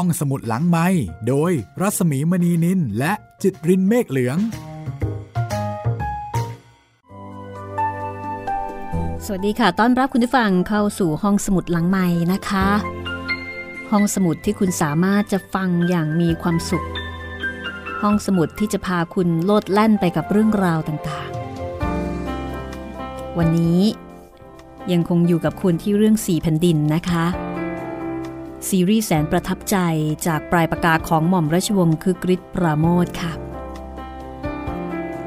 ห้องสมุดหลังไม้โดยรัสมีมณีนินและจิตรินเมฆเหลือง สวัสดีค่ะ ต้อนรับคุณผู้ฟังเข้าสู่ห้องสมุดหลังไม้นะคะ ห้องสมุดที่คุณสามารถจะฟังอย่างมีความสุข ห้องสมุดที่จะพาคุณโลดแล่นไปกับเรื่องราวต่างๆ วันนี้ยังคงอยู่กับคุณที่เรื่องสี่แผ่นดินนะคะ ซีรีส์แสนประทับใจจากปลายปากกาของหม่อมราชวงศ์คือกริชปราโมทค่ะ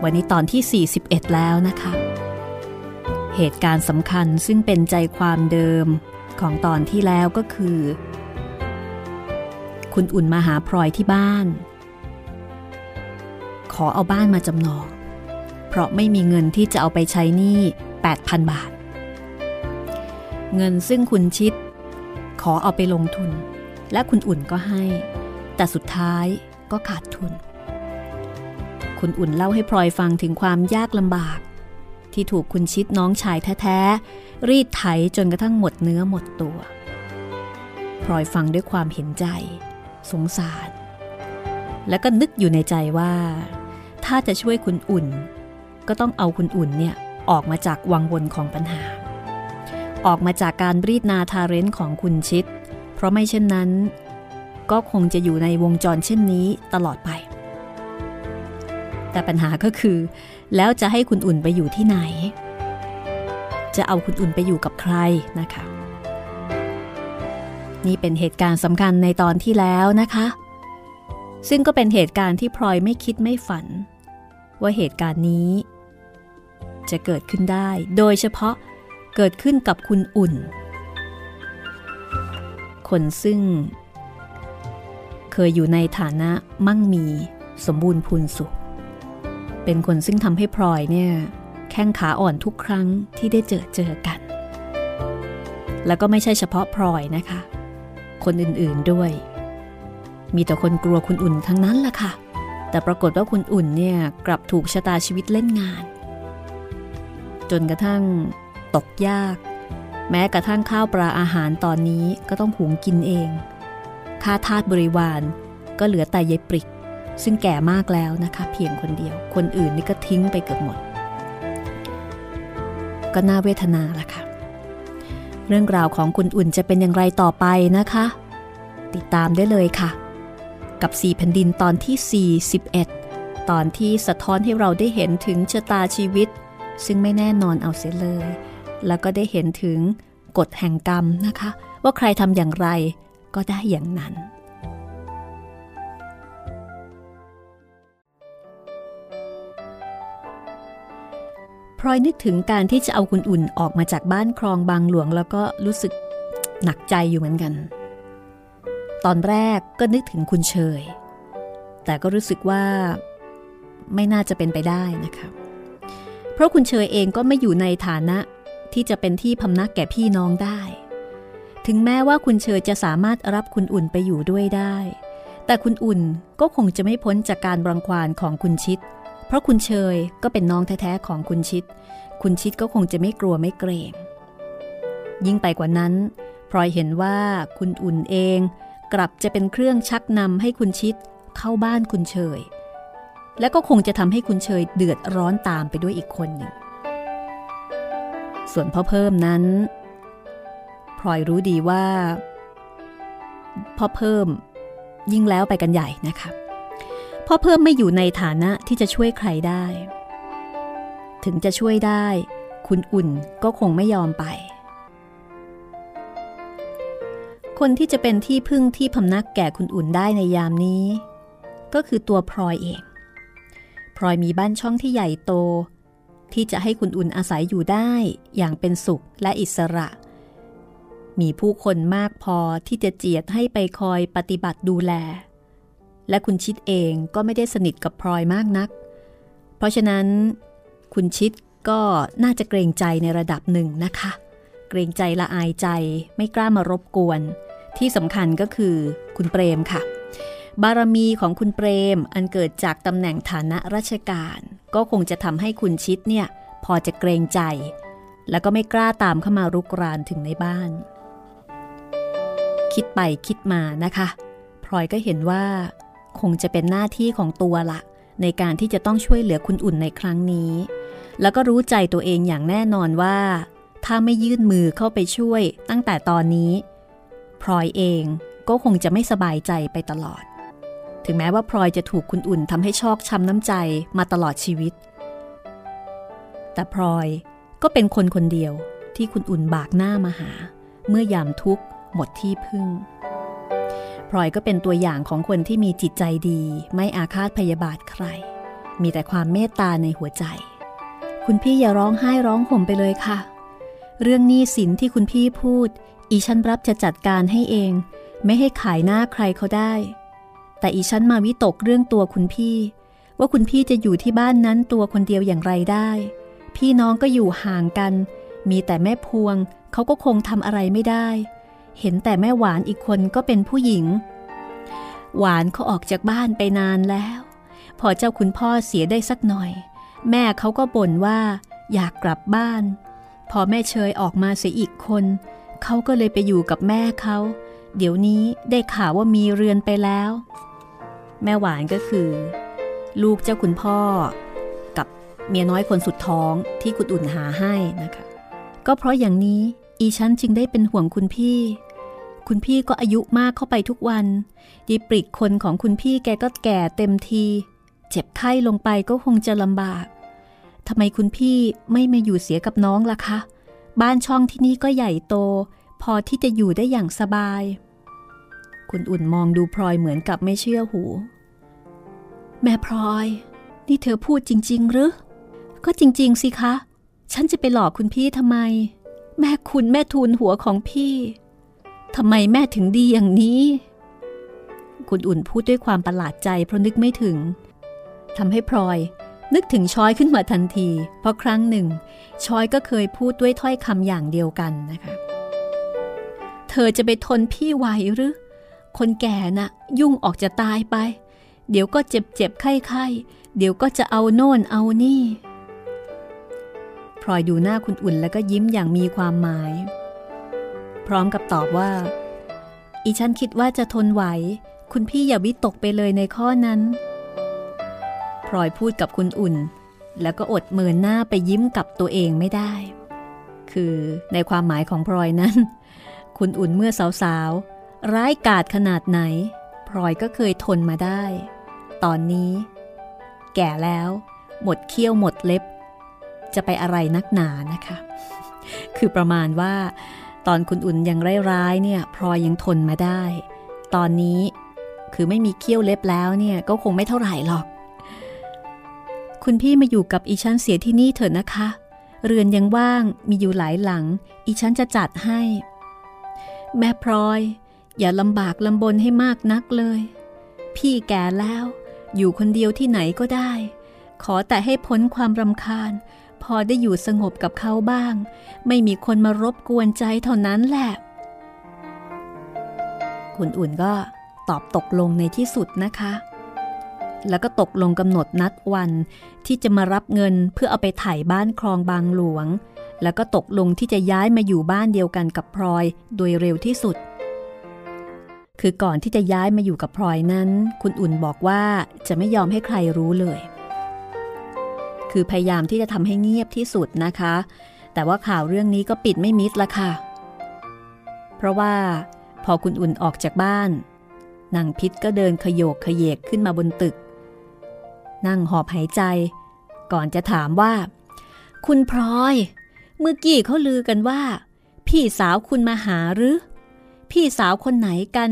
วันนี้ตอนที่ 41 แล้วนะคะ เหตุการณ์สำคัญซึ่งเป็นใจความเดิมของตอนที่แล้วก็คือ คุณอุ่นมาหาพลอยที่บ้าน ขอเอาบ้านมาจำนอง เพราะไม่มีเงินที่จะเอาไปใช้หนี้ 8,000 บาท เงินซึ่งคุณชิด ขอเอาไปลงทุน และคุณอุ่นก็ให้ แต่สุดท้ายก็ขาดทุน คุณอุ่นเล่าให้พลอยฟังถึงความยากลำบาก ที่ถูกคุณชิดน้องชายแท้ๆ รีดไถจนกระทั่งหมดเนื้อหมดตัว พลอยฟังด้วยความเห็นใจ สงสาร แล้วก็นึกอยู่ในใจว่า ถ้าจะช่วยคุณอุ่น ก็ต้องเอาคุณอุ่นเนี่ยออกมาจากวังวนของปัญหา ออกมาจากการรีดนาทาเรนของคุณชิด เพราะไม่เช่นนั้น ก็คงจะอยู่ในวงจรเช่นนี้ตลอดไป แต่ปัญหาก็คือ แล้วจะให้คุณอุ่นไปอยู่ที่ไหน จะเอาคุณอุ่นไปอยู่กับใครนะคะ นี่เป็นเหตุการณ์สำคัญในตอนที่แล้วนะคะ ซึ่งก็เป็นเหตุการณ์ที่พลอยไม่คิดไม่ฝัน ว่าเหตุการณ์นี้ จะเกิดขึ้นได้ โดยเฉพาะ เกิดขึ้นกับคุณอุ่น คนซึ่ง เคยอยู่ในฐานะมั่งมีสมบูรณ์พูนสุข เป็นคนซึ่งทำให้พลอยเนี่ย แข้งขาอ่อนทุกครั้งที่ได้เจอเจอกัน แล้วก็ไม่ใช่เฉพาะพลอยนะคะ คนอื่นๆด้วย มีแต่คนกลัวคุณอุ่นทั้งนั้นล่ะค่ะ แต่ปรากฏว่าคุณอุ่นเนี่ยกลับถูกชะตาชีวิตเล่นงาน จนกระทั่ง ตกยาก แม้กระทั่งข้าวปลาอาหารตอนนี้ก็ต้องหุงกินเอง ค่าทาสบริวารก็เหลือแต่ยายปริก ซึ่งแก่มากแล้วนะคะ เพียงคนเดียว คนอื่นนี่ก็ทิ้งไปเกือบหมด ก็น่าเวทนาละค่ะ เรื่องราวของคุณอุ่นจะเป็นอย่างไรต่อไปนะคะ ติดตามได้เลยค่ะ กับ4แผ่นดินตอนที่ 41 ตอนที่สะท้อนให้เราได้เห็นถึงชะตาชีวิต ซึ่งไม่แน่นอนเอาเสียเลย แล้วก็ได้เห็นถึงกฎแห่งกรรมนะคะ ว่าใครทำอย่างไรก็ได้อย่างนั้น พลอยนึกถึงการที่จะเอาคุณอุ่นออกมาจากบ้านคลองบางหลวง แล้วก็รู้สึกหนักใจอยู่เหมือนกัน ตอนแรกก็นึกถึงคุณเชย แต่ก็รู้สึกว่าไม่น่าจะเป็นไปได้นะคะ เพราะคุณเชยเองก็ไม่อยู่ในฐานะ ที่จะเป็นที่พำนักแก่พี่น้องได้ ถึงแม้ว่าคุณเชยจะสามารถรับคุณอุ่นไปอยู่ด้วยได้ แต่คุณอุ่นก็คงจะไม่พ้นจากการรังควานของคุณชิด เพราะคุณเชยก็เป็นน้องแท้ๆของคุณชิด คุณชิดก็คงจะไม่กลัวไม่เกรง ยิ่งไปกว่านั้นพลอยเห็นว่าคุณอุ่นเองกลับจะเป็นเครื่องชักนำให้คุณชิดเข้าบ้านคุณเชย และก็คงจะทำให้คุณเชยเดือดร้อนตามไปด้วยอีกคนหนึ่ง ส่วนพ่อเพิ่มนั้นพลอยรู้ดีว่า พ่อเพิ่มยิ่งแล้วไปกันใหญ่นะคะพ่อเพิ่มไม่อยู่ในฐานะที่จะช่วยใครได้ ถึงจะช่วยได้ คุณอุ่นก็คงไม่ยอมไป คนที่จะเป็นที่พึ่งที่พำนักแก่คุณอุ่นได้ในยามนี้ ก็คือตัวพลอยเองพลอยมีบ้านช่องที่ใหญ่โต ที่จะให้คุณอุ่นอาศัยอยู่ได้อย่างเป็นสุขและอิสระ มีผู้คนมากพอที่จะเจียดให้ไปคอยปฏิบัติดูแล และคุณชิดเองก็ไม่ได้สนิทกับพลอยมากนัก เพราะฉะนั้น คุณชิดก็น่าจะเกรงใจในระดับหนึ่งนะคะ เกรงใจละอายใจไม่กล้ามารบกวน ที่สำคัญก็คือคุณเปรมค่ะ บารมีของคุณเปรมอันเกิดจากตำแหน่งฐานะราชการ ก็คงจะทำให้คุณชิดเนี่ย พอจะเกรงใจ แล้วก็ไม่กล้าตามเข้ามารุกรานถึงในบ้าน คิดไปคิดมานะคะพลอยก็เห็นว่า คงจะเป็นหน้าที่ของตัวละในการที่จะต้องช่วยเหลือคุณอุ่นในครั้งนี้ แล้วก็รู้ใจตัวเองอย่างแน่นอนว่า ถ้าไม่ยื่นมือเข้าไปช่วยตั้งแต่ตอนนี้พลอยเองก็คงจะไม่สบายใจไปตลอด ถึงแม้ว่าพลอยจะถูกคุณอุ่นทำให้ชอกช้ำน้ำใจมาตลอดชีวิต แต่พลอยก็เป็นคนคนเดียวที่คุณอุ่นบากหน้ามาหา เมื่อยามทุกข์หมดที่พึ่งพลอยก็เป็นตัวอย่างของคนที่มีจิตใจดี ไม่อาฆาตพยาบาทใคร มีแต่ความเมตตาในหัวใจ คุณพี่อย่าร้องไห้ร้องห่มไปเลยค่ะ เรื่องหนี้สินที่คุณพี่พูด อีฉันรับจะจัดการให้เอง ไม่ให้ขายหน้าใครเขาได้ แต่อีฉันมาวิตกเรื่องตัวคุณพี่ ว่าคุณพี่จะอยู่ที่บ้านนั้นตัวคนเดียวอย่างไรได้ พี่น้องก็อยู่ห่างกัน มีแต่แม่พวงเขาก็คงทำอะไรไม่ได้ เห็นแต่แม่หวานอีกคนก็เป็นผู้หญิง หวานเขาออกจากบ้านไปนานแล้ว พอเจ้าคุณพ่อเสียได้สักหน่อย แม่เขาก็บ่นว่าอยากกลับบ้าน พอแม่เชยออกมาเสียอีกคน เขาก็เลยไปอยู่กับแม่เขา เดี๋ยวนี้ได้ข่าวว่ามีเรือนไปแล้ว แม่หวานก็คือ ลูกเจ้าคุณพ่อ กับเมียน้อยคนสุดท้องที่คุณอุ่นหาให้นะคะ ก็เพราะอย่างนี้อีฉันจึงได้เป็นห่วงคุณพี่ คุณพี่ก็อายุมากเข้าไปทุกวันดีปริกคนของคุณพี่แกก็แก่เต็มที เจ็บไข้ลงไปก็คงจะลำบากทำไมคุณพี่ไม่มาอยู่เสียกับน้องล่ะคะ บ้านช่องที่นี่ก็ใหญ่โต พอที่จะอยู่ได้อย่างสบาย คุณอุ่นมองดูพลอยเหมือนกับไม่เชื่อหู แม่พลอย นี่เธอพูดจริง ๆ หรือ ก็จริง ๆ สิคะ ฉันจะไปหลอกคุณพี่ทำไม แม่คุณแม่ทูลหัวของพี่ทำไมแม่ถึงดีอย่างนี้ คุณอุ่นพูดด้วยความประหลาดใจเพราะนึกไม่ถึงทำให้พลอย นึกถึงช้อยขึ้นมาทันที เพราะครั้งหนึ่ง ช้อยก็เคยพูดด้วยถ้อยคำอย่างเดียวกันนะคะ เธอจะไปทนพี่ไหวหรือ คนแก่นะ่ะ ยุ่งออกจะตายไป เดี๋ยวก็เจ็บเจ็บไข้ไข้เดี๋ยวก็จะเอาโน่นเอานี่พลอยดูหน้าคุณอุ่นแล้วก็ยิ้มอย่างมีความหมาย พร้อมกับตอบว่า อีฉันคิดว่าจะทนไหว คุณพี่อย่าวิตกไปเลยในข้อนั้นพลอยพูดกับคุณอุ่น แล้วก็อดเมินหน้าไปยิ้มกับตัวเองไม่ได้ คือในความหมายของพลอยนั้น คุณอุ่นเมื่อสาวๆ ร้ายกาจขนาดไหน พลอยก็เคยทนมาได้ ตอนนี้ แก่แล้ว หมดเขี้ยวหมดเล็บ จะไปอะไรนักหนานะคะ คือประมาณว่า ตอนคุณอุ่นยังร้ายๆเนี่ย พลอยยังทนมาได้ ตอนนี้คือไม่มีเขี้ยวเล็บแล้วเนี่ย ก็คงไม่เท่าไหร่หรอก คุณพี่มาอยู่กับอีชั้นเสียที่นี่เถอะนะคะ เรือนยังว่างมีอยู่หลายหลัง อีชั้นจะจัดให้ แม่พลอย อย่าลำบากลำบนให้มากนักเลย พี่แก่แล้ว อยู่คนเดียวที่ไหนก็ได้ ขอแต่ให้พ้นความรำคาญ พอได้อยู่สงบกับเขาบ้าง ไม่มีคนมารบกวนใจเท่านั้นแหละ คุณอุ่นก็ตอบตกลงในที่สุดนะคะ แล้วก็ตกลงกำหนดนัดวันที่จะมารับเงินเพื่อเอาไปถ่ายบ้านคลองบางหลวง แล้วก็ตกลงที่จะย้ายมาอยู่บ้านเดียวกันกับพลอย โดยเร็วที่สุด คือก่อนที่จะย้ายมาอยู่กับพลอยนั้น คุณอุ่นบอกว่าจะไม่ยอมให้ใครรู้เลย คือพยายามที่จะทำให้เงียบที่สุดนะคะ แต่ว่าข่าวเรื่องนี้ก็ปิดไม่มิดละค่ะ เพราะว่าพอคุณอุ่นออกจากบ้านนางพิษก็เดินขยโยกขยเยกขึ้นมาบนตึก นั่งหอบหายใจ ก่อนจะถามว่า คุณพลอย เมื่อกี้เขาลือกันว่า พี่สาวคุณมาหาหรือ พี่สาวคนไหนกัน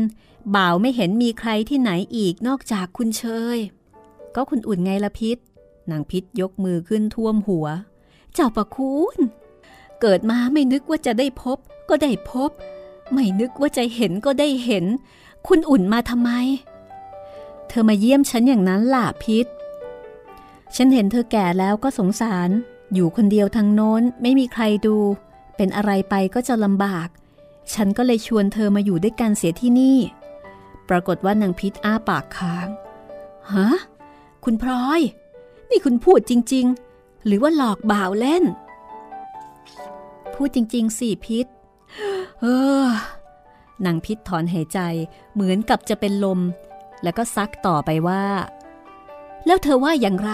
บ่าวไม่เห็นมีใครที่ไหนอีกนอกจากคุณเชย ก็คุณอุ่นไงละพิษนางพิษยกมือขึ้นท่วมหัว เจ้าประคุณเกิดมาไม่นึกว่าจะได้พบ ก็ได้พบ ไม่นึกว่าจะเห็นก็ได้เห็น คุณอุ่นมาทำไม เธอมาเยี่ยมฉันอย่างนั้นล่ะพิษ ฉันเห็นเธอแก่แล้วก็สงสาร อยู่คนเดียวทางโน้นไม่มีใครดู เป็นอะไรไปก็จะลำบาก ฉันก็เลยชวนเธอมาอยู่ด้วยกันเสียที่นี่ ปรากฏว่านางพิษอ้าปากค้าง ฮะ คุณพลอย นี่คุณพูดจริง ๆ หรือว่าหลอกบ่าวเล่น พูดจริงๆสิพิษ เออนางพิษถอนหายใจเหมือนกับจะเป็นลม แล้วก็ซักต่อไปว่า แล้วเธอว่าอย่างไร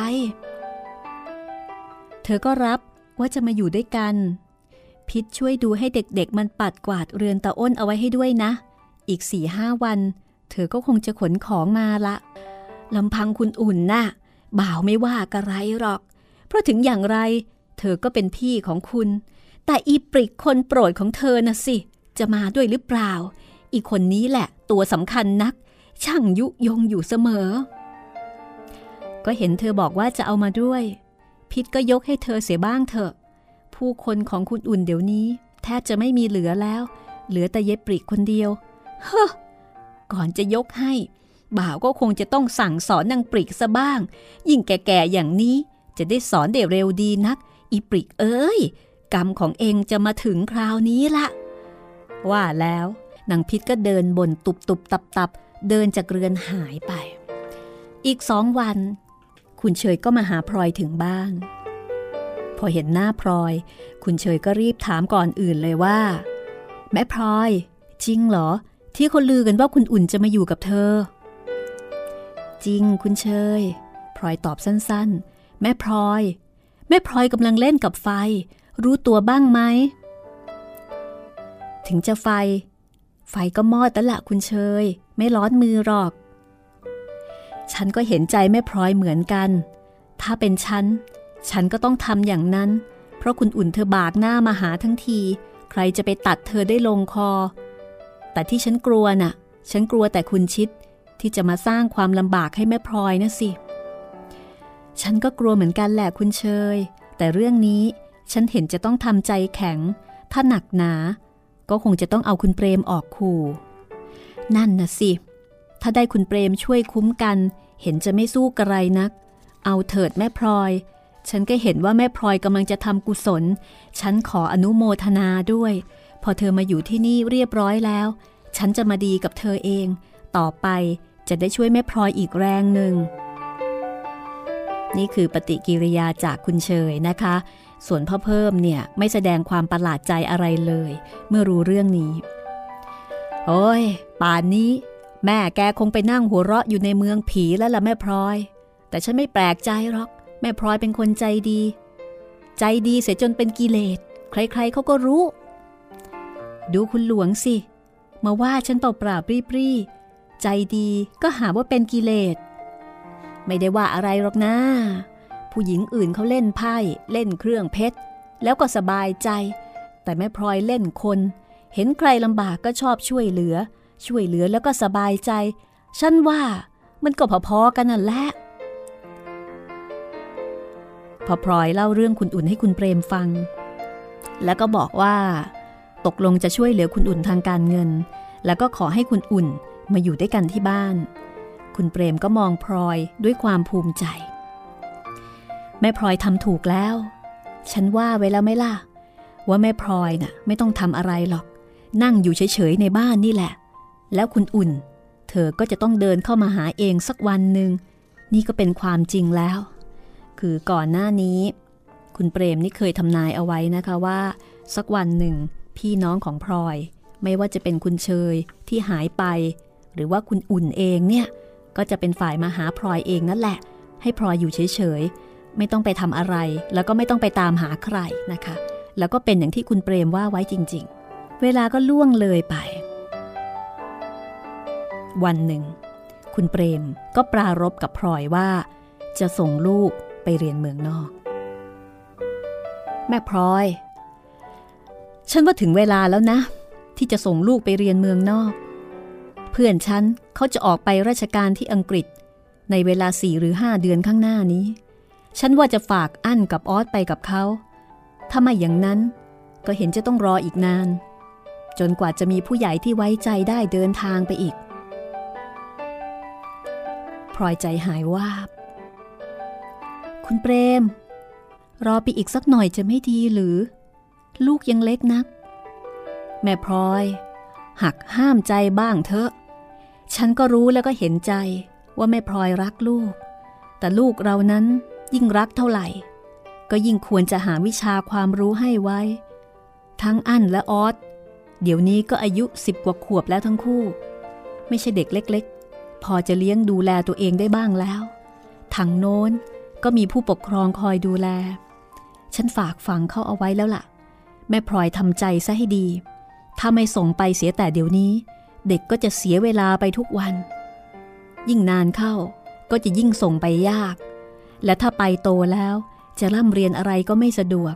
เธอก็รับว่าจะมาอยู่ด้วยกัน พิษช่วยดูให้เด็กๆ มันปัดกวาดเรือนตาอ้นเอาไว้ให้ด้วยนะ อีกสี่ห้าวัน เธอก็คงจะขนของมาละลำพังคุณอุ่นนะ่ะ บ่าวไม่ว่ากระไรหรอก เพราะถึงอย่างไร เธอก็เป็นพี่ของคุณ แต่อีปริกคนโปรดของเธอน่ะสิ จะมาด้วยหรือเปล่า อีคนนี้แหละ ตัวสำคัญนัก ช่างยุยงอยู่เสมอ ก็เห็นเธอบอกว่าจะเอามาด้วย พิษก็ยกให้เธอเสียบ้างเถอะ ผู้คนของคุณอุ่นเดี๋ยวนี้ แทบจะไม่มีเหลือแล้ว เหลือแต่เย็บปริกคนเดียว เฮ้อก่อนจะยกให้ บ่าวก็คงจะต้องสั่งสอนนางปริกซะบ้าง ยิ่งแก่ๆอย่างนี้จะได้สอนได้เร็วดีนัก อีปริกเอ้ย กรรมของเองจะมาถึงคราวนี้ละว่าแล้วนางพิษก็เดินบนตุบตุบตับตับเดินจากเรือนหายไป อีกสองวัน คุณเฉยก็มาหาพลอยถึงบ้าน พอเห็นหน้าพลอย คุณเฉยก็รีบถามก่อนอื่นเลยว่า แม่พลอย จริงเหรอ ที่คนลือกันว่าคุณอุ่นจะมาอยู่กับเธอ จริงคุณเชยพลอยตอบสั้นๆ แม่พลอย แม่พลอยกำลังเล่นกับไฟ รู้ตัวบ้างไหม ถึงจะไฟ ไฟก็มอดแต่ละคุณเชย ไม่ร้อนมือหรอก ฉันก็เห็นใจแม่พลอยเหมือนกัน ถ้าเป็นฉัน ฉันก็ต้องทำอย่างนั้น เพราะคุณอุ่นเธอบากหน้ามาหาทั้งที ใครจะไปตัดเธอได้ลงคอ แต่ที่ฉันกลัวน่ะ ฉันกลัวแต่คุณชิดที่จะมาสร้างความลำบากให้แม่พลอยนะสิ ฉันก็กลัวเหมือนกันแหละคุณเชย แต่เรื่องนี้ฉันเห็นจะต้องทำใจแข็ง ถ้าหนักหนา ก็คงจะต้องเอาคุณเปรมออกขู่ นั่นนะสิ ถ้าได้คุณเปรมช่วยคุ้มกัน เห็นจะไม่สู้กระไรนัก เอาเถิดแม่พลอย ฉันก็เห็นว่าแม่พลอยกำลังจะทำกุศล ฉันขออนุโมทนาด้วย พอเธอมาอยู่ที่นี่เรียบร้อยแล้ว ฉันจะมาดีกับเธอเอง ต่อไปจะได้ช่วยแม่พลอยอีกแรงหนึ่ง นี่คือปฏิกิริยาจากคุณเชยนะคะ ส่วนพ่อเพิ่มเนี่ยไม่แสดงความประหลาดใจอะไรเลย เมื่อรู้เรื่องนี้ โอ้ย ป่านนี้ แม่แกคงไปนั่งหัวเราะอยู่ในเมืองผีแล้วล่ะแม่พลอย แต่ฉันไม่แปลกใจหรอก แม่พลอยเป็นคนใจดี ใจดีเสียจนเป็นกิเลส ใครๆเขาก็รู้ ดูคุณหลวงสิ มาว่าฉันเปล่าๆปรี้ๆใจดีก็หาว่าเป็นกิเลส ไม่ได้ว่าอะไรหรอกนะ ผู้หญิงอื่นเขาเล่นไพ่ เล่นเครื่องเพชร แล้วก็สบายใจ แต่แม่พลอยเล่นคน เห็นใครลำบากก็ชอบช่วยเหลือ ช่วยเหลือแล้วก็สบายใจ ฉันว่ามันก็พอๆกันนั่นแหละ พอพลอยเล่าเรื่องคุณอุ่นให้คุณเปรมฟัง แล้วก็บอกว่า ตกลงจะช่วยเหลือคุณอุ่นทางการเงิน แล้วก็ขอให้คุณอุ่นมาอยู่ด้วยกันที่บ้าน คุณเปรมก็มองพลอยด้วยความภูมิใจ แม่พลอยทำถูกแล้ว ฉันว่าไว้แล้วไหมล่ะ ว่าแม่พลอยน่ะไม่ต้องทำอะไรหรอก นั่งอยู่เฉยๆในบ้านนี่แหละ แล้วคุณอุ่น เธอก็จะต้องเดินเข้ามาหาเองสักวันหนึ่งนี่ก็เป็นความจริงแล้ว คือก่อนหน้านี้ คุณเปรมนี่เคยทำนายเอาไว้นะคะว่า สักวันหนึ่ง พี่น้องของพลอย ไม่ว่าจะเป็นคุณเชยที่หายไป หรือว่าคุณอุ่นเองเนี่ย ก็จะเป็นฝ่ายมาหาพลอยเองนั่นแหละ ให้พลอยอยู่เฉยๆไม่ต้องไปทำอะไร แล้วก็ไม่ต้องไปตามหาใครนะคะ แล้วก็เป็นอย่างที่คุณเปรมว่าไว้จริง ๆ เวลาก็ล่วงเลยไป วันหนึ่ง คุณเปรมก็ปรารบกับพลอยว่าจะส่งลูก ไปเรียนเมืองนอก แม่พลอย ฉันว่าถึงเวลาแล้วนะ ที่จะส่งลูกไปเรียนเมืองนอก เพื่อนฉันเขาจะออกไปราชการที่อังกฤษ ในเวลาสี่หรือห้าเดือนข้างหน้านี้ ฉันว่าจะฝากอั้นกับออสไปกับเขาถ้าไม่อย่างนั้นก็เห็นจะต้องรออีกนาน จนกว่าจะมีผู้ใหญ่ที่ไว้ใจได้เดินทางไปอีกพลอยใจหายวาบ คุณเปรม รอไปอีกสักหน่อยจะไม่ดีหรือ ลูกยังเล็กนัก แม่พลอย หักห้ามใจบ้างเถอะ ฉันก็รู้แล้วก็เห็นใจว่าแม่พลอยรักลูก แต่ลูกเรานั้นยิ่งรักเท่าไหร่ ก็ยิ่งควรจะหาวิชาความรู้ให้ไว้ ทั้งอั้นและออสเดี๋ยวนี้ก็อายุสิบกว่าขวบแล้วทั้งคู่ ไม่ใช่เด็กเล็ก ๆ พอจะเลี้ยงดูแลตัวเองได้บ้างแล้วทางโน้น ก็มีผู้ปกครองคอยดูแล ฉันฝากฝังเขาเอาไว้แล้วล่ะ แม่พลอยทำใจซะให้ดี ถ้าไม่ส่งไปเสียแต่เดี๋ยวนี้ เด็กก็จะเสียเวลาไปทุกวัน ยิ่งนานเข้าก็จะยิ่งส่งไปยาก และถ้าไปโตแล้วจะร่ำเรียนอะไรก็ไม่สะดวก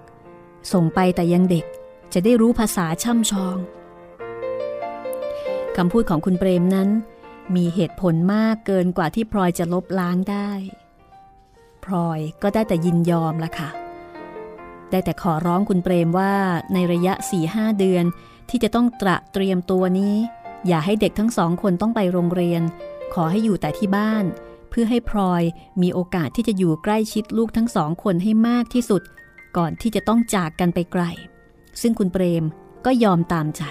ส่งไปแต่ยังเด็กจะได้รู้ภาษาช่ำชองคำพูดของคุณเปรมนั้น มีเหตุผลมากเกินกว่าที่พลอยจะลบล้างได้ พลอยก็ได้แต่ยินยอมละค่ะ ได้แต่ขอร้องคุณเปรมว่าในระยะ4ีหเดือนที่จะต้องตระเตรียมตัวนี้ อย่าให้เด็กทั้งสองคนต้องไปโรงเรียน ขอให้อยู่แต่ที่บ้าน เพื่อให้พลอยมีโอกาสที่จะอยู่ใกล้ชิดลูกทั้งสองคนให้มากที่สุด ก่อนที่จะต้องจากกันไปไกล ซึ่งคุณเปรมก็ยอมตามใจ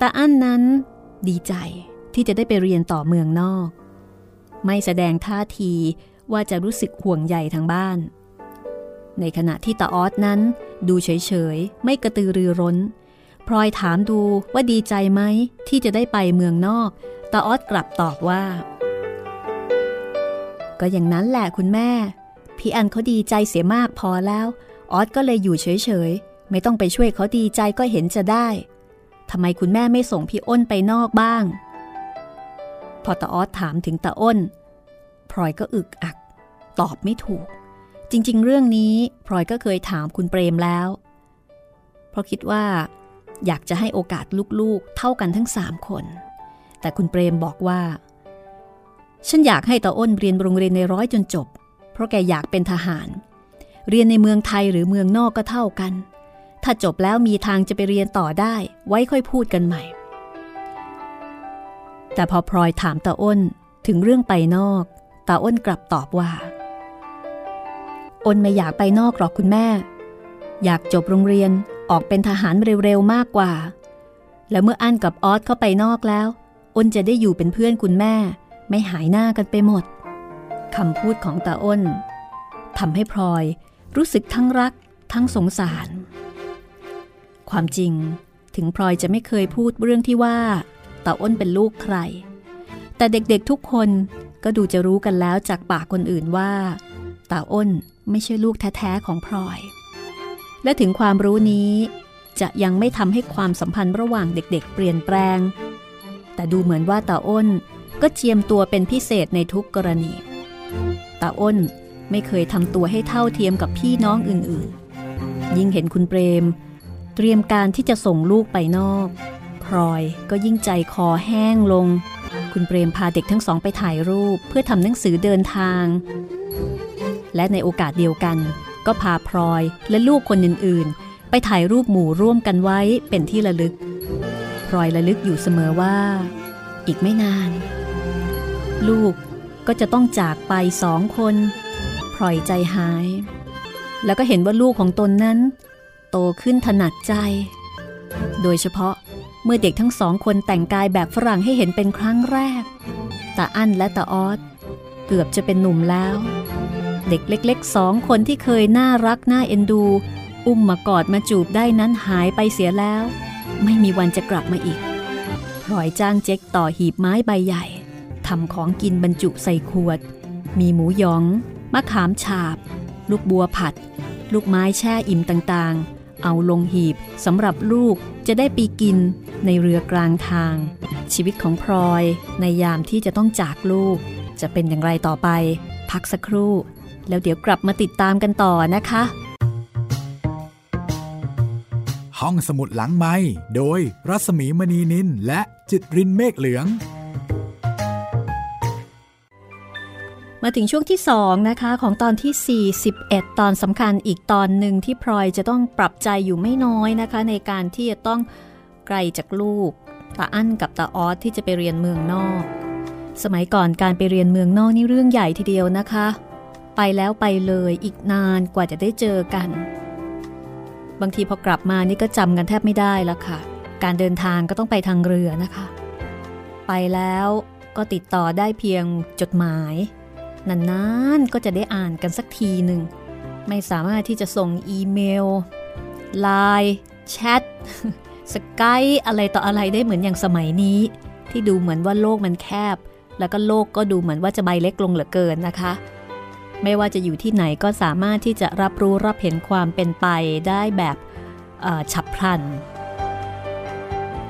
ตาอั้นนั้นดีใจที่จะได้ไปเรียนต่อเมืองนอก ไม่แสดงท่าที ว่าจะรู้สึกห่วงใยทางบ้าน ในขณะที่ตาออสนั้น ดูเฉยๆ ไม่กระตือรือร้น พลอยถามดูว่าดีใจไหมที่จะได้ไปเมืองนอกตาออสกลับตอบว่า ก็อย่างนั้นแหละคุณแม่ พี่อันเขาดีใจเสียมากพอแล้ว ออสก็เลยอยู่เฉยๆ ไม่ต้องไปช่วยเขาดีใจก็เห็นจะได้ทำไมคุณแม่ไม่ส่งพี่อ้นไปนอกบ้าง พอตาออสถามถึงตาอ้น พลอยก็อึกอัก ตอบไม่ถูก จริง ๆ เรื่องนี้พลอยก็เคยถามคุณเปรมแล้ว เพราะคิดว่า อยากจะให้โอกาสลูกๆ เท่ากันทั้งสามคน แต่คุณเปรมบอกว่า ฉันอยากให้ตาอ้นเรียนโรงเรียนในร้อยจนจบ เพราะแกอยากเป็นทหาร เรียนในเมืองไทยหรือเมืองนอกก็เท่ากัน ถ้าจบแล้วมีทางจะไปเรียนต่อได้ ไว้ค่อยพูดกันใหม่แต่พอพลอยถามตาอ้นถึงเรื่องไปนอก ตาอ้นกลับตอบว่า อ้นไม่อยากไปนอกหรอกคุณแม่ อยากจบโรงเรียนออกเป็นทหารเร็วๆมากกว่า แล้วเมื่ออั้นกับออสเข้าไปนอกแล้ว อ้นจะได้อยู่เป็นเพื่อนคุณแม่ ไม่หายหน้ากันไปหมดคำพูดของตาอ้นทำให้พลอยรู้สึกทั้งรักทั้งสงสาร ความจริงถึงพลอยจะไม่เคยพูดเรื่องที่ว่าตาอ้นเป็นลูกใคร แต่เด็กๆทุกคน ก็ดูจะรู้กันแล้วจากปากคนอื่นว่าตาอ้นไม่ใช่ลูกแท้ๆของพลอย และถึงความรู้นี้ จะยังไม่ทำให้ความสัมพันธ์ระหว่างเด็กๆ เปลี่ยนแปลง แต่ดูเหมือนว่าตาอ้นก็เจียมตัวเป็นพิเศษในทุกกรณีตาอ้นไม่เคยทำตัวให้เท่าเทียมกับพี่น้องอื่นๆ ยิ่งเห็นคุณเปรม เตรียมการที่จะส่งลูกไปนอกพลอยก็ยิ่งใจคอแห้งลง คุณเปรมพาเด็กทั้งสองไปถ่ายรูปเพื่อทำหนังสือเดินทาง และในโอกาสเดียวกัน ก็พาพลอยและลูกคนอื่นๆ ไปถ่ายรูปหมู่ร่วมกันไว้เป็นที่ระลึกพลอยระลึกอยู่เสมอว่า อีกไม่นาน ลูกก็จะต้องจากไปสองคนพลอยใจหาย แล้วก็เห็นว่าลูกของตนนั้น โตขึ้นถนัดใจ โดยเฉพาะ เมื่อเด็กทั้งสองคนแต่งกายแบบฝรั่งให้เห็นเป็นครั้งแรกตาอั้นและตาออสเกือบจะเป็นหนุ่มแล้ว เด็กเล็กๆสองคนที่เคยน่ารักน่าเอ็นดู อุ้มมากอดมาจูบได้นั้นหายไปเสียแล้ว ไม่มีวันจะกลับมาอีกพลอยจ้างเจ๊กต่อหีบไม้ใบใหญ่ทำของกินบรรจุใส่ขวด มีหมูยอง มะขามฉาบ ลูกบัวผัด ลูกไม้แช่อิ่มต่างๆ เอาลงหีบสำหรับลูก จะได้ปีกินในเรือกลางทาง ชีวิตของพลอยในยามที่จะต้องจากลูก จะเป็นอย่างไรต่อไป พักสักครู่ แล้วเดี๋ยวกลับมาติดตามกันต่อนะคะ ห้องสมุดหลังไม้โดยรัสมีมณีนินและจิตรินเมฆเหลือง มาถึงช่วงที่ 2 นะคะ ของตอนที่ 41 ตอนสำคัญอีกตอนหนึ่งที่พลอยจะต้องปรับใจอยู่ไม่น้อยนะคะ ในการที่จะต้องไกลจากลูกตาอั้นกับตาออสที่จะไปเรียนเมืองนอก สมัยก่อนการไปเรียนเมืองนอกนี่เรื่องใหญ่ทีเดียวนะคะ ไปแล้วไปเลยอีกนานกว่าจะได้เจอกัน บางทีพอกลับมานี่ก็จำกันแทบไม่ได้แล้วค่ะ การเดินทางก็ต้องไปทางเรือนะคะ ไปแล้วก็ติดต่อได้เพียงจดหมาย นานๆก็จะได้อ่านกันสักทีหนึ่ง ไม่สามารถที่จะส่งอีเมลไลน์แชทสกายอะไรต่ออะไรได้เหมือนอย่างสมัยนี้ ที่ดูเหมือนว่าโลกมันแคบ แล้วก็โลกก็ดูเหมือนว่าจะใบเล็กลงเหลือเกินนะคะ ไม่ว่าจะอยู่ที่ไหนก็สามารถที่จะรับรู้รับเห็นความเป็นไปได้แบบฉับพลัน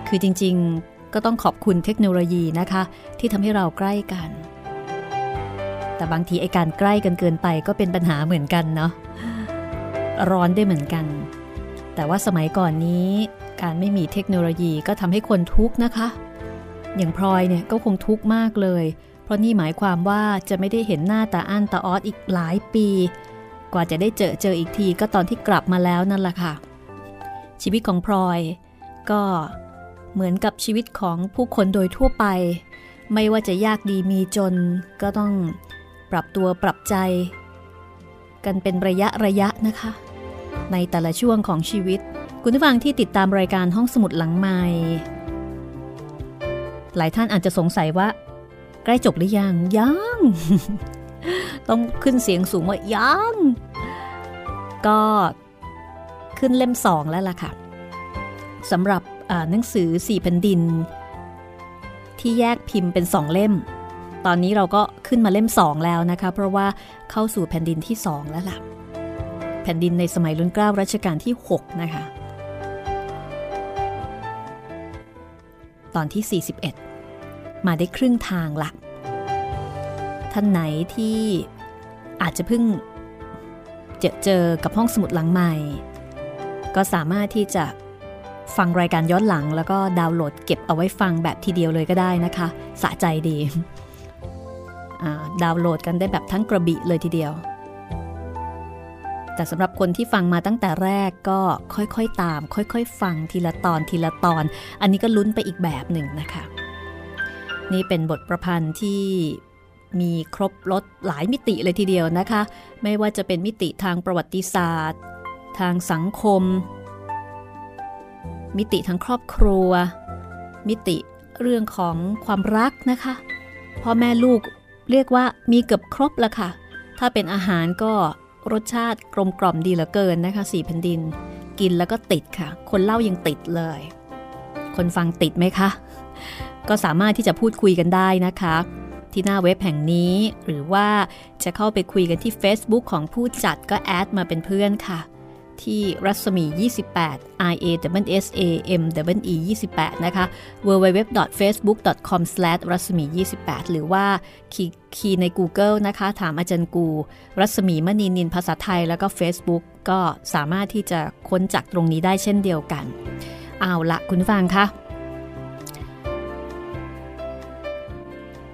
คือจริงๆก็ต้องขอบคุณเทคโนโลยีนะคะ ที่ทำให้เราใกล้กัน แต่บางทีไอการใกล้กันเกินไปก็เป็นปัญหาเหมือนกันเนาะร้อนได้เหมือนกัน แต่ว่าสมัยก่อนนี้การไม่มีเทคโนโลยีก็ทำให้คนทุกข์นะคะ อย่างพลอยเนี่ยก็คงทุกข์มากเลย เพราะนี่หมายความว่าจะไม่ได้เห็นหน้าตาอั้นตาออสอีกหลายปี กว่าจะได้เจอเจออีกทีก็ตอนที่กลับมาแล้วนั่นแหละค่ะ ชีวิตของพลอยก็เหมือนกับชีวิตของผู้คนโดยทั่วไป ไม่ว่าจะยากดีมีจนก็ต้อง ปรับตัวปรับใจ กันเป็นระยะระยะนะคะ ในแต่ละช่วงของชีวิต คุณผู้ฟังที่ติดตามรายการห้องสมุดหลังไม้หลายท่านอาจจะสงสัยว่า ใกล้จบหรือยังยังต้องขึ้นเสียงสูงว่ายังก็ขึ้นเล่มสองแล้วล่ะค่ะสำหรับหนังสือสี่แผ่นดิน ที่แยกพิมพ์เป็นสองเล่ม ตอนนี้เราก็ขึ้นมาเล่มสองแล้วนะคะ เพราะว่าเข้าสู่แผ่นดินที่สองแล้วล่ะ แผ่นดินในสมัยรุ่นเกล้ารัชกาลที่ 6 นะคะ ตอนที่ 41 มาได้ครึ่งทางละท่านไหนที่อาจจะเพิ่งเจอเจอกับห้องสมุดหลังใหม่ ก็สามารถที่จะฟังรายการย้อนหลังแล้วก็ดาวน์โหลดเก็บเอาไว้ฟังแบบทีเดียวเลยก็ได้นะคะ สะใจดี ดาวน์โหลดกันได้แบบทั้งกระบี่เลยทีเดียว แต่สำหรับคนที่ฟังมาตั้งแต่แรกก็ค่อยๆตาม ค่อยๆ ฟังทีละตอนทีละตอน อันนี้ก็ลุ้นไปอีกแบบหนึ่งนะคะ นี่เป็นบทประพันธ์ที่มีครบรถหลายมิติเลยทีเดียวนะคะ ไม่ว่าจะเป็นมิติทางประวัติศาสตร์ ทางสังคม มิติทางครอบครัว มิติเรื่องของความรักนะคะ พ่อแม่ลูก เรียกว่ามีเกือบครบล้วค่ะ ถ้าเป็นอาหารก็รสชาติกลมกล่อมดีเหลือเกินนะคะสี่แผ่นดิน กินแล้วก็ติดค่ะ คนเล่ายังติดเลย คนฟังติดไหมคะ ก็สามารถที่จะพูดคุยกันได้นะคะ ที่หน้าเว็บแห่งนี้ หรือว่าจะเข้าไปคุยกันที่ Facebook ของผู้จัดก็แอดมาเป็นเพื่อนค่ะ ที่รัศมี 28 i a w s a m w e 28 นะคะ www.facebook.com/ รัศมี28 หรือว่าคีย์ใน Google นะคะ ถามอาจารย์กู รัศมีมณีนินภาษาไทยแล้วก็ Facebook ก็สามารถที่จะค้นจากตรงนี้ได้เช่นเดียวกัน เอาละคุณฟังคะ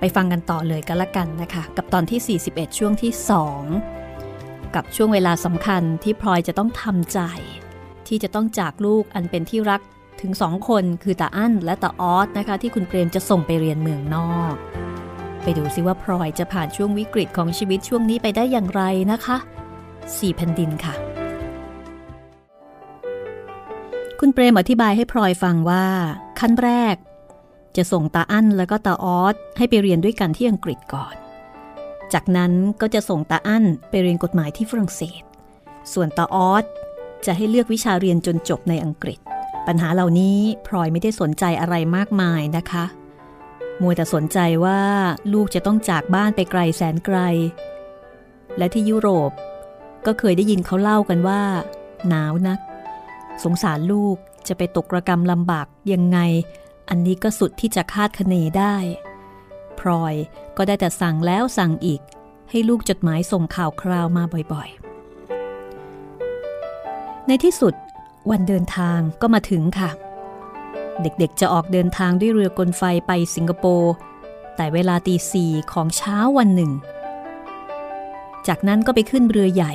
ไปฟังกันต่อเลยกันละกันนะคะ กับตอนที่ 41 ช่วงที่ 2 กับช่วงเวลาสำคัญที่พลอยจะต้องทำใจ ที่จะต้องจากลูกอันเป็นที่รักถึงสองคนคือตาอั้นและตาออสนะคะ ที่คุณเปรมจะส่งไปเรียนเมืองนอก ไปดูซิว่าพลอยจะผ่านช่วงวิกฤตของชีวิตช่วงนี้ไปได้อย่างไรนะคะสี่แผ่นดินค่ะ คุณเปรมอธิบายให้พลอยฟังว่า ขั้นแรก จะส่งตาอั้นแล้วก็ตาออสให้ไปเรียนด้วยกันที่อังกฤษก่อน จากนั้นก็จะส่งตาอั้นไปเรียนกฎหมายที่ฝรั่งเศส ส่วนตาออสจะให้เลือกวิชาเรียนจนจบในอังกฤษ ปัญหาเหล่านี้พลอยไม่ได้สนใจอะไรมากมายนะคะ มัวแต่สนใจว่าลูกจะต้องจากบ้านไปไกลแสนไกล และที่ยุโรปก็เคยได้ยินเขาเล่ากันว่า หนาวนัก สงสารลูกจะไปตกระกรรมลำบากยังไง อันนี้ก็สุดที่จะคาดคะเนได้ พลอยก็ได้แต่สั่งแล้วสั่งอีก ให้ลูกจดหมายส่งข่าวคราวมาบ่อยๆ ในที่สุดวันเดินทางก็มาถึงค่ะ เด็กๆจะออกเดินทางด้วยเรือกลไฟไปสิงคโปร์แต่เวลาตีสี่ของเช้าวันหนึ่ง จากนั้นก็ไปขึ้นเรือใหญ่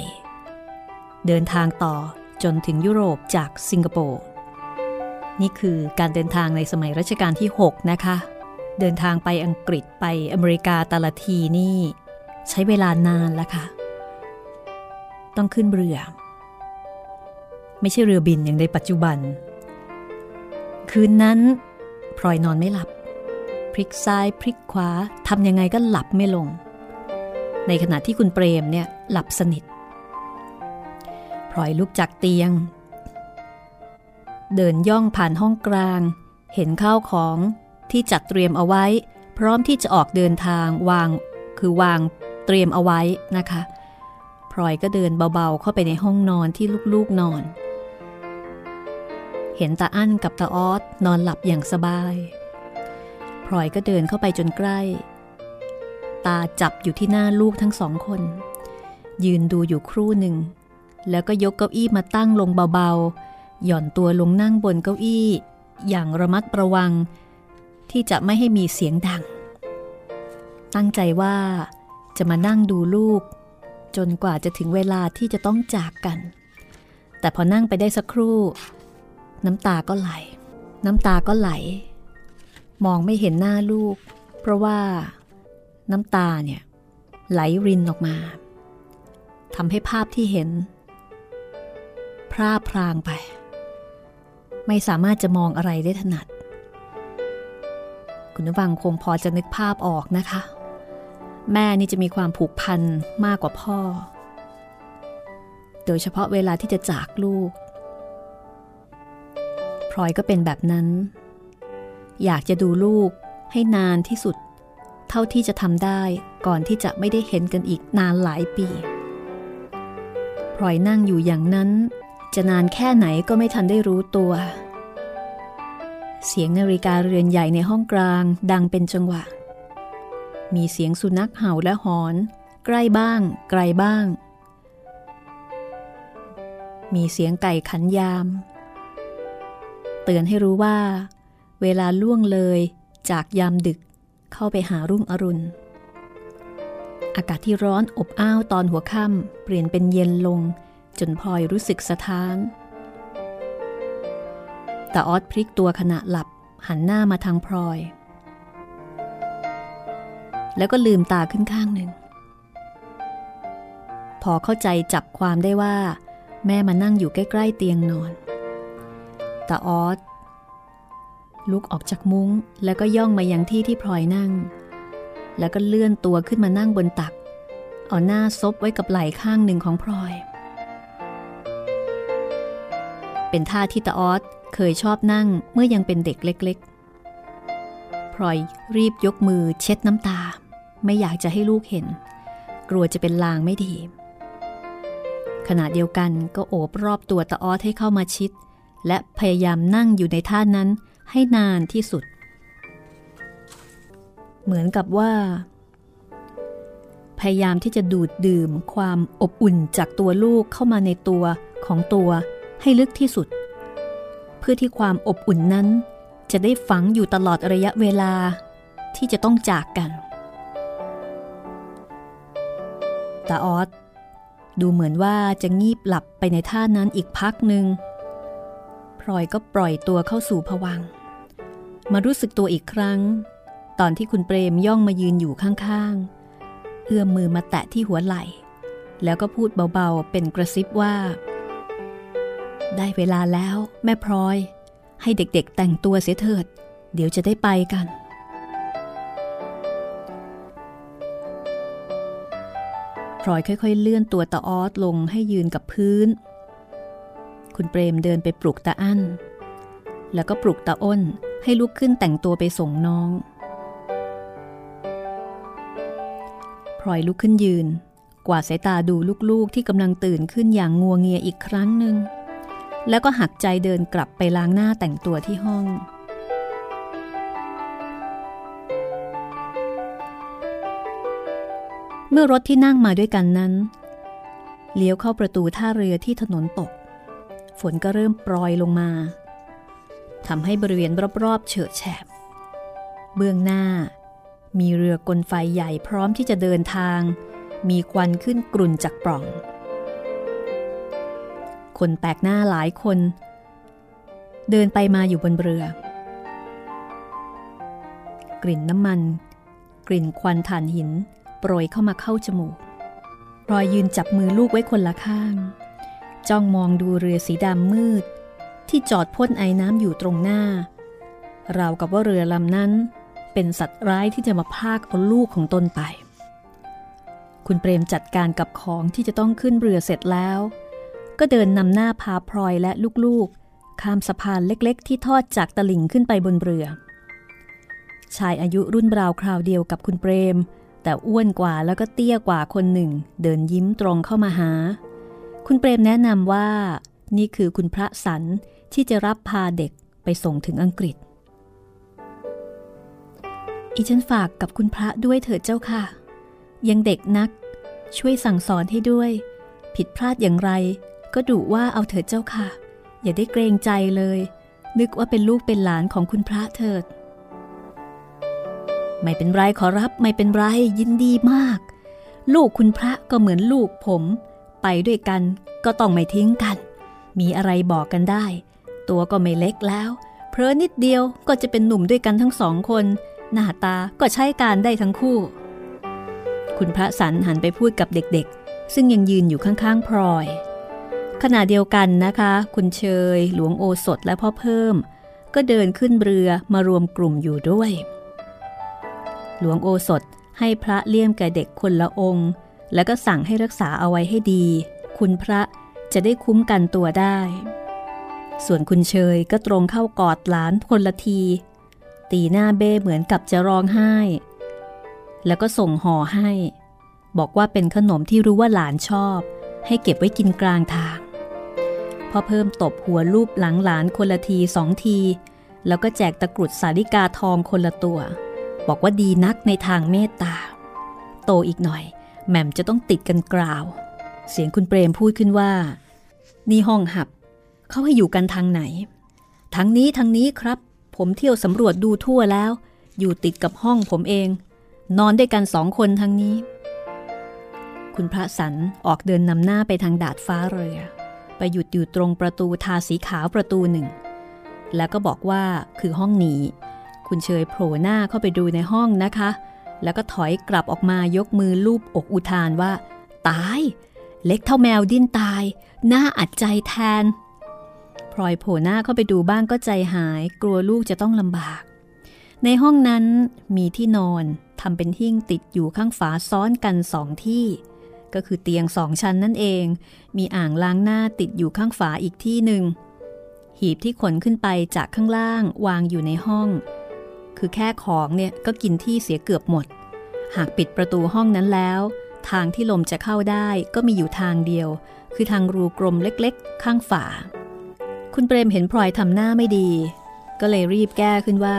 เดินทางต่อจนถึงยุโรปจากสิงคโปร์นี่คือการเดินทางในสมัยรัชกาลที่ 6 นะคะ เดินทางไปอังกฤษไปอเมริกาแต่ละทีนี่ ใช้เวลานานแล้วค่ะ ต้องขึ้นเรือ ไม่ใช่เรือบินอย่างในปัจจุบัน คืนนั้นพลอยนอนไม่หลับ พลิกซ้ายพลิกขวาทำยังไงก็หลับไม่ลง ในขณะที่คุณเปรมเนี่ยหลับสนิทพลอยลุกจากเตียง เดินย่องผ่านห้องกลาง เห็นข้าวของ ที่จัดเตรียมเอาไว้ พร้อมที่จะออกเดินทางวางคือวางเตรียมเอาไว้นะคะพลอยก็เดินเบาๆ เข้าไปในห้องนอนที่ลูกๆนอน เห็นตาอั้นกับตาออสนอนหลับอย่างสบายพลอยก็เดินเข้าไปจนใกล้ ตาจับอยู่ที่หน้าลูกทั้งสองคน ยืนดูอยู่ครู่หนึ่ง แล้วก็ยกเก้าอี้มาตั้งลงเบาๆ หย่อนตัวลงนั่งบนเก้าอี้ อย่างระมัดระวัง ที่จะไม่ให้มีเสียงดัง ตั้งใจว่าจะมานั่งดูลูก จนกว่าจะถึงเวลาที่จะต้องจากกัน แต่พอนั่งไปได้สักครู่ น้ำตาก็ไหล น้ำตาก็ไหล มองไม่เห็นหน้าลูก เพราะว่าน้ำตาเนี่ยไหลรินออกมาทำให้ภาพที่เห็น พร่าพรางไป ไม่สามารถจะมองอะไรได้ถนัด คุณนวังคงพอจะนึกภาพออกนะคะ แม่นี่จะมีความผูกพันมากกว่าพ่อ โดยเฉพาะเวลาที่จะจากลูกพลอยก็เป็นแบบนั้น อยากจะดูลูกให้นานที่สุด เท่าที่จะทำได้ก่อนที่จะไม่ได้เห็นกันอีกนานหลายปีพลอยนั่งอยู่อย่างนั้น จะนานแค่ไหนก็ไม่ทันได้รู้ตัวเเสียงนาฬิกาเรือนใหญ่ในห้องกลางดังเป็นจังหวะ มีเสียงสุนัขเห่าและหอน ใกล้บ้าง ไกลบ้าง มีเสียงไก่ขันยาม เตือนให้รู้ว่า เวลาล่วงเลยจากยามดึกเข้าไปหารุ่งอรุณ อากาศที่ร้อนอบอ้าวตอนหัวค่ำเปลี่ยนเป็นเย็นลง จนพลอยรู้สึกสะท้าน แต่ออสพลิกตัวขณะหลับหันหน้ามาทางพลอย แล้วก็ลืมตาขึ้นข้างหนึ่ง พอเข้าใจจับความได้ว่า แม่มานั่งอยู่ใกล้ ๆ เตียงนอนแต่ออสลุกออกจากมุง้งแล้วก็ย่องมายังที่ที่พลอยนั่ง แล้วก็เลื่อนตัวขึ้นมานั่งบนตัก เอาหน้าซบไว้กับไหล่ข้างหนึ่งของพลอย เป็นท่าที่ตาออส เคยชอบนั่งเมื่อยังเป็นเด็กเล็กๆ พลอยรีบยกมือเช็ดน้ำตา ไม่อยากจะให้ลูกเห็น กลัวจะเป็นลางไม่ดี ขณะเดียวกันก็โอบรอบตัวตาออสให้เข้ามาชิด และพยายามนั่งอยู่ในท่านั้นให้นานที่สุด เหมือนกับว่า พยายามที่จะดูดดื่มความอบอุ่นจากตัวลูกเข้ามาในตัวของตัวให้ลึกที่สุด พื่อที่ความอบอุ่นนั้น จะได้ฝังอยู่ตลอดระยะเวลาที่จะต้องจากกันตาออสดูเหมือนว่าจะงีบหลับไปในท่านั้นอีกพักหนึ่งพลอยก็ปล่อยตัวเข้าสู่ผวัง มารู้สึกตัวอีกครั้ง ตอนที่คุณเปรมย่องมายืนอยู่ข้างๆ เอื้อมมือมาแตะที่หัวไหล่ แล้วก็พูดเบาๆเป็นกระซิบว่า ได้เวลาแล้วแม่พลอย ให้เด็กๆแต่งตัวเสียเถิด เดี๋ยวจะได้ไปกัน พลอยค่อยๆ เลื่อนตัวตาออสลงให้ยืนกับพื้น คุณเปรมเดินไปปลุกตาอั้น แล้วก็ปลุกตาอ้นให้ลุกขึ้นแต่งตัวไปส่งน้องพลอยลุกขึ้นยืน กวาดสายตาดูลูกๆที่กำลังตื่นขึ้นอย่างงัวงเงียอีกครั้งหนึ่ง แล้วก็หักใจเดินกลับไปล้างหน้าแต่งตัวที่ห้อง เมื่อรถที่นั่งมาด้วยกันนั้น เลี้ยวเข้าประตูท่าเรือที่ถนนตก ฝนก็เริ่มปรอยลงมาทำให้บริเวณรอบๆเฉอะแฉบเบื้องหน้า มีเรือกลไฟใหญ่พร้อมที่จะเดินทาง มีควันขึ้นกลุ่นจากปล่อง คนแปลกหน้าหลายคน เดินไปมาอยู่บนเรือ กลิ่นน้ำมัน กลิ่นควันถ่านหิน โปรยเข้ามาเข้าจมูกรอยยืนจับมือลูกไว้คนละข้าง จ้องมองดูเรือสีดำมืด ที่จอดพ่นไอ้น้ำอยู่ตรงหน้า ราวกับว่าเรือลำนั้น เป็นสัตว์ร้ายที่จะมาพากเอาลูกของตนไป คุณเปรมจัดการกับของที่จะต้องขึ้นเรือเสร็จแล้ว ก็เดินนำหน้าพาพลอยและลูกๆ ข้ามสะพานเล็กๆ ที่ทอดจากตลิ่งขึ้นไปบนเรือ ชายอายุรุ่นราวคราวเดียวกับคุณเปรม แต่อ้วนกว่าแล้วก็เตี้ยกว่าคนหนึ่ง เดินยิ้มตรงเข้ามาหา คุณเปรมแนะนำว่า นี่คือคุณพระสันที่จะรับพาเด็กไปส่งถึงอังกฤษ อีฉันฝากกับคุณพระด้วยเถิดเจ้าค่ะ ยังเด็กนัก ช่วยสั่งสอนให้ด้วย ผิดพลาดอย่างไร ก็ดุว่าเอาเถิดเจ้าค่ะ อย่าได้เกรงใจเลย นึกว่าเป็นลูกเป็นหลานของคุณพระเถิด ไม่เป็นไรขอรับไม่เป็นไรยินดีมาก ลูกคุณพระก็เหมือนลูกผม ไปด้วยกันก็ต้องไม่ทิ้งกัน มีอะไรบอกกันได้ ตัวก็ไม่เล็กแล้ว เพลอนิดเดียวก็จะเป็นหนุ่มด้วยกันทั้งสองคน หน้าตาก็ใช้การได้ทั้งคู่ คุณพระสันหันไปพูดกับเด็กๆ ซึ่งยังยืนอยู่ข้างๆพลอย ขณะเดียวกันนะคะ คุณเชย หลวงโอสถและพ่อเพิ่ม ก็เดินขึ้นเรือมารวมกลุ่มอยู่ด้วย หลวงโอสถให้พระเลี่ยมแก่เด็กคนละองค์ แล้วก็สั่งให้รักษาเอาไว้ให้ดี คุณพระจะได้คุ้มกันตัวได้ ส่วนคุณเชยก็ตรงเข้ากอดหลานคนละที ตีหน้าเบ้เหมือนกับจะร้องไห้ แล้วก็ส่งห่อให้ บอกว่าเป็นขนมที่รู้ว่าหลานชอบ ให้เก็บไว้กินกลางทาง พอเพิ่มตบหัวรูปหลังหลานคนละทีสองที แล้วก็แจกตะกรุดสาริกาทองคนละตัว บอกว่าดีนักในทางเมตตา โตอีกหน่อยแหม่มจะต้องติดกันกล่าว เสียงคุณเปรมพูดขึ้นว่า นี่ห้องหับ เขาให้อยู่กันทางไหน ทางนี้ทางนี้ครับ ผมเที่ยวสำรวจดูทั่วแล้ว อยู่ติดกับห้องผมเอง นอนด้วยกันสองคนทางนี้ คุณพระสันออกเดินนำหน้าไปทางดาดฟ้าเรือ ไปหยุดอยู่ตรงประตูทาสีขาวประตูหนึ่ง แล้วก็บอกว่าคือห้องนี้ คุณเชยโผล่หน้าเข้าไปดูในห้องนะคะ แล้วก็ถอยกลับออกมายกมือลูบอกอุทานว่า ตาย เล็กเท่าแมวดิ้นตาย หน่าอัดใจแทน พลอยโผล่หน้าเข้าไปดูบ้างก็ใจหาย กลัวลูกจะต้องลำบาก ในห้องนั้นมีที่นอนทำเป็นหิ้งติดอยู่ข้างฝาซ้อนกันสองที่ ก็คือเตียงสองชั้นนั่นเอง มีอ่างล้างหน้าติดอยู่ข้างฝาอีกที่หนึ่ง หีบที่ขนขึ้นไปจากข้างล่างวางอยู่ในห้อง คือแค่ของเนี่ยก็กินที่เสียเกือบหมด หากปิดประตูห้องนั้นแล้ว ทางที่ลมจะเข้าได้ก็มีอยู่ทางเดียว คือทางรูกลมเล็กๆ ข้างฝา คุณเปรมเห็นพลอยทำหน้าไม่ดี ก็เลยรีบแก้ขึ้นว่า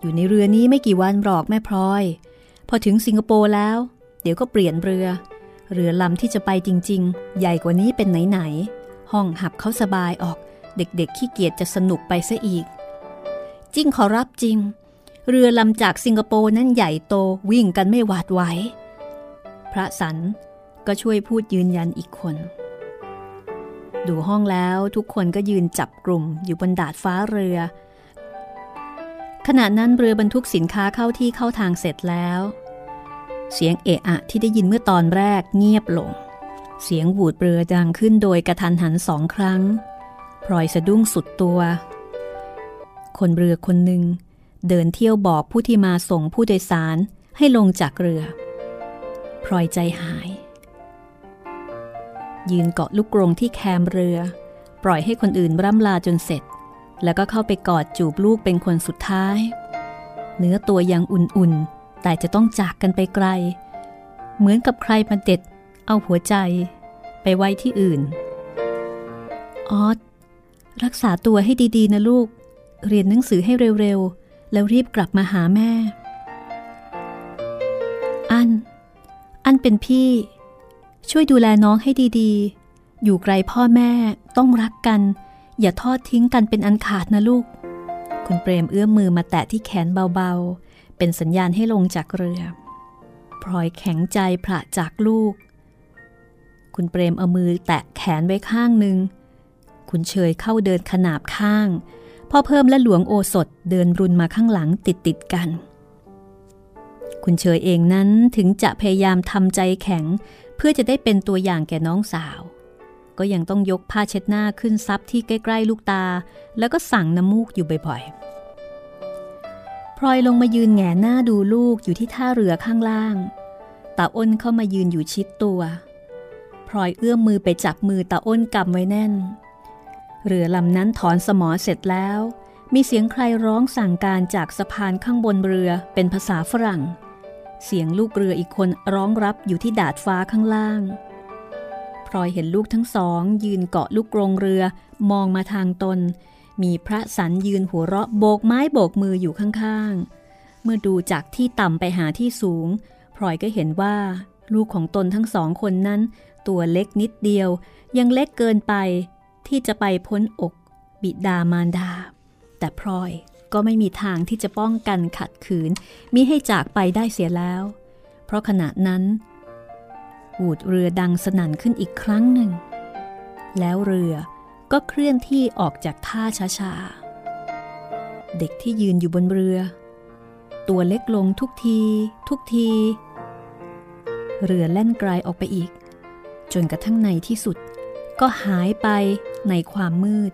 อยู่ในเรือนี้ไม่กี่วันหรอกแม่พลอย พอถึงสิงคโปร์แล้ว เดี๋ยวก็เปลี่ยนเรือ เรือลำที่จะไปจริง ๆ ใหญ่กว่านี้เป็นไหนๆห้องหับเขาสบายออก เด็กๆขี้เกียจจะสนุกไปซะอีก จริงขอรับจริง เรือลำจากสิงคโปร์นั้นใหญ่โตวิ่งกันไม่หวาดไหวพระสันก็ช่วยพูดยืนยันอีกคน ดูห้องแล้วทุกคนก็ยืนจับกลุ่มอยู่บนดาดฟ้าเรือ ขณะนั้นเรือบรรทุกสินค้าเข้าที่เข้าทางเสร็จแล้ว เสียงเอะอะที่ได้ยินเมื่อตอนแรกเงียบลง เสียงหวูดเรือดังขึ้นโดยกระทันหันสองครั้ง พลอยสะดุ้งสุดตัว คนเรือคนหนึ่ง เดินเที่ยวบอกผู้ที่มาส่งผู้โดยสารให้ลงจากเรือ พลอยใจหาย ยืนเกาะลูกกรงที่แคมเรือ ปล่อยให้คนอื่นร่ำลาจนเสร็จ แล้วก็เข้าไปกอดจูบลูกเป็นคนสุดท้าย เนื้อตัวยังอุ่นๆ แต่จะต้องจากกันไปไกล เหมือนกับใครมาเด็ด เอาหัวใจ ไปไว้ที่อื่น ออสรักษาตัวให้ดีๆ นะลูก เรียนหนังสือให้เร็วๆ แล้วรีบกลับมาหาแม่ อัน อันเป็นพี่ ช่วยดูแลน้องให้ดีๆ อยู่ไกลพ่อแม่ต้องรักกัน อย่าทอดทิ้งกันเป็นอันขาดนะลูก คุณเปรมเอื้อมมือมาแตะที่แขนเบาๆ เป็นสัญญาณให้ลงจากเรือพลอยแข็งใจพระจากลูก คุณเปรมเอามือแตะแขนไว้ข้างหนึ่ง คุณเชยเข้าเดินขนาบข้าง พ่อเพิ่มและหลวงโอสถเดินรุนมาข้างหลังติดติดกัน คุณเชยเองนั้นถึงจะพยายามทำใจแข็ง เพื่อจะได้เป็นตัวอย่างแก่น้องสาว ก็ยังต้องยกผ้าเช็ดหน้าขึ้นซับที่ใกล้ ๆ ลูกตา แล้วก็สั่งน้ำมูกอยู่บ่อยๆ ลอยลงมายืนแงหน้าดูลูกอยู่ที่ท่าเรือข้างล่างตาอ้นเข้ามายืนอยู่ชิดตัวพลอยเอื้อมมือไปจับมือตาอ้นกำไว้แน่น เรือลำนั้นถอนสมอเสร็จแล้ว มีเสียงใครร้องสั่งการจากสะพานข้างบนเรือเป็นภาษาฝรั่ง เสียงลูกเรืออีกคนร้องรับอยู่ที่ดาดฟ้าข้างล่างพลอยเห็นลูกทั้งสอง ยืนเกาะลูกกรงเรือมองมาทางตน มีพระสันยืนหัวเราะโบกไม้โบกมืออยู่ข้างๆ เมื่อดูจากที่ต่ำไปหาที่สูง พลอยก็เห็นว่า ลูกของตนทั้งสองคนนั้น ตัวเล็กนิดเดียว ยังเล็กเกินไป ที่จะไปพ้นอก บิดามารดา แต่พลอยก็ไม่มีทางที่จะป้องกันขัดขืนมิให้จากไปได้เสียแล้ว เพราะขณะนั้นหูดเรือดังสนั่นขึ้นอีกครั้งหนึ่ง แล้วเรือ ก็เคลื่อนที่ออกจากท่าช้าๆ เด็กที่ยืนอยู่บนเรือ ตัวเล็กลงทุกที ทุกที เรือแล่นไกลออกไปอีก จนกระทั่งในที่สุด ก็หายไปในความมืด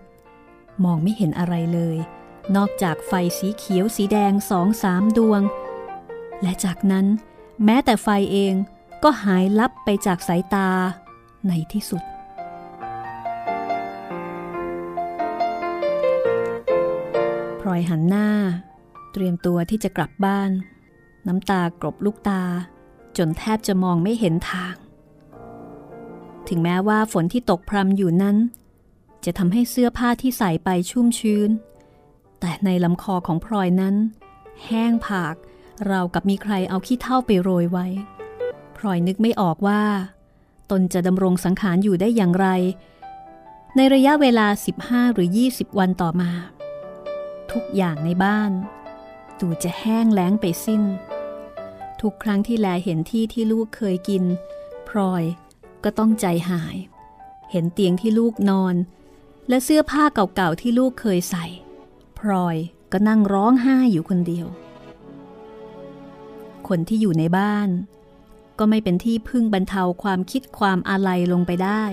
มองไม่เห็นอะไรเลย นอกจากไฟสีเขียวสีแดงสองสามดวง และจากนั้น แม้แต่ไฟเองก็หายลับไปจากสายตาในที่สุด อยหันหน้า เตรียมตัวที่จะกลับบ้าน น้ำตากรบลูกตา จนแทบจะมองไม่เห็นทาง ถึงแม้ว่าฝนที่ตกพรำอยู่นั้น จะทำให้เสื้อผ้าที่ใส่ไปชุ่มชื้น แต่ในลำคอของพลอยนั้น แห้งผากราวกับมีใครเอาขี้เท่าไปโรยไว้พลอยนึกไม่ออกว่า ตนจะดำรงสังขารอยู่ได้อย่างไร ในระยะเวลา 15 หรือ 20 วันต่อมา ทุกอย่างในบ้าน ดูจะแห้งแล้งไปสิ้น ทุกครั้งที่แลเห็นที่ที่ลูกเคยกิน พลอยก็ต้องใจหาย เห็นเตียงที่ลูกนอน และเสื้อผ้าเก่าๆที่ลูกเคยใส่ พลอยก็นั่งร้องไห้อยู่คนเดียว คนที่อยู่ในบ้าน ก็ไม่เป็นที่พึ่งบรรเทาความคิดความอาลัยลงไปได้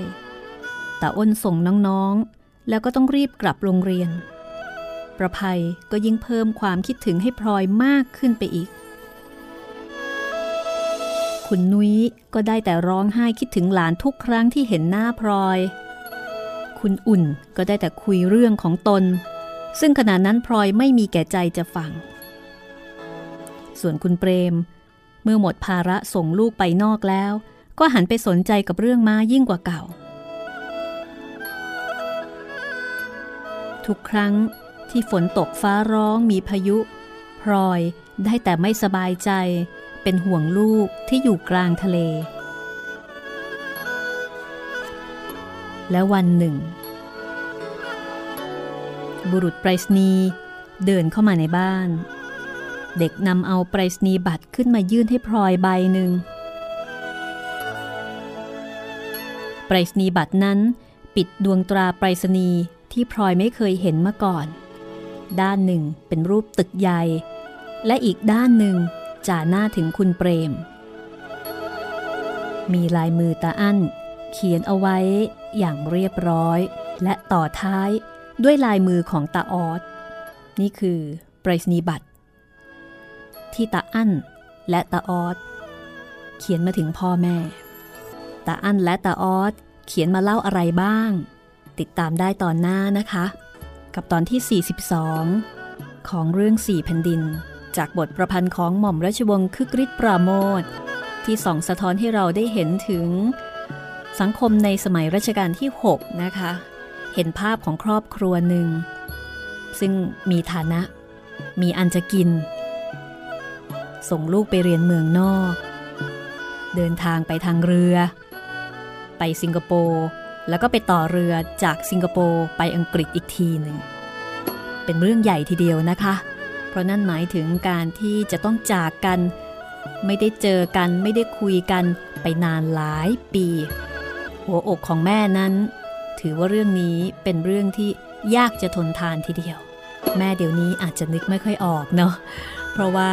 แต่อ้นส่งน้องๆ แล้วก็ต้องรีบกลับโรงเรียน ประภัยก็ยิ่งเพิ่มความคิดถึงให้พลอยมากขึ้นไปอีก คุณนุ้ยก็ได้แต่ร้องไห้คิดถึงหลานทุกครั้งที่เห็นหน้าพลอย คุณอุ่นก็ได้แต่คุยเรื่องของตน ซึ่งขณะนั้นพลอยไม่มีแก่ใจจะฟัง ส่วนคุณเปรม เมื่อหมดภาระส่งลูกไปนอกแล้ว ก็หันไปสนใจกับเรื่องม้ายิ่งกว่าเก่าทุกครั้ง ที่ฝนตกฟ้าร้องมีพายุ พลอยได้แต่ไม่สบายใจ เป็นห่วงลูกที่อยู่กลางทะเล และวันหนึ่ง บุรุษไปรษณีย์เดินเข้ามาในบ้าน เด็กนำเอาไปรษณีย์บัตรขึ้นมายื่นให้พลอยใบหนึ่งไปรษณีย์บัตรนั้น ปิดดวงตราไปรษณีย์ที่พลอยไม่เคยเห็นมาก่อน ด้านหนึ่งเป็นรูปตึกใหญ่ และอีกด้านหนึ่งจ่าหน้าถึงคุณเปรม มีลายมือตาอั้น เขียนเอาไว้อย่างเรียบร้อย และต่อท้ายด้วยลายมือของตาออสนี่คือปรษณีบัตร ที่ตาอั้นและตาออสเขียนมาถึงพ่อแม่ ตาอั้นและตาออสเขียนมาเล่าอะไรบ้าง ติดตามได้ตอนหน้านะคะ กับตอนที่ 42 ของเรื่องสี่แผ่นดิน จากบทประพันธ์ของหม่อมราชวงศ์คึกฤทธิ์ปราโมทที่ส่องสะท้อนให้เราได้เห็นถึง สังคมในสมัยรัชกาลที่ 6 นะคะ เห็นภาพของครอบครัวหนึ่ง ซึ่งมีฐานะ มีอันจะกิน ส่งลูกไปเรียนเมืองนอก เดินทางไปทางเรือ ไปสิงคโปร์ แล้วก็ไปต่อเรือจากสิงคโปร์ไปอังกฤษอีกทีหนึ่ง เป็นเรื่องใหญ่ทีเดียวนะคะ เพราะนั่นหมายถึงการที่จะต้องจากกัน ไม่ได้เจอกันไม่ได้คุยกันไปนานหลายปี หัวอกของแม่นั้น ถือว่าเรื่องนี้เป็นเรื่องที่ยากจะทนทานทีเดียว แม่เดี๋ยวนี้อาจจะนึกไม่ค่อยออกเนาะเพราะว่า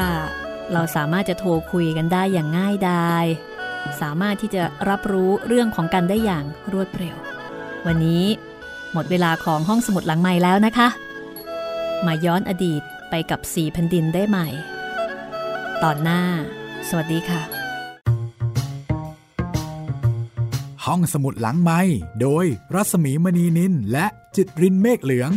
เราสามารถจะโทรคุยกันได้อย่างง่ายดาย สามารถที่จะรับรู้เรื่องของกันได้อย่างรวดเร็ว วันนี้หมดเวลาของห้องสมุดหลังใหม่แล้วนะคะ มาย้อนอดีตไปกับสีแผ่นดินได้ใหม่ ตอนหน้า สวัสดีค่ะ ห้องสมุดหลังไม้โดยรัสมีมณีนินและจิตรินเมฆเหลือง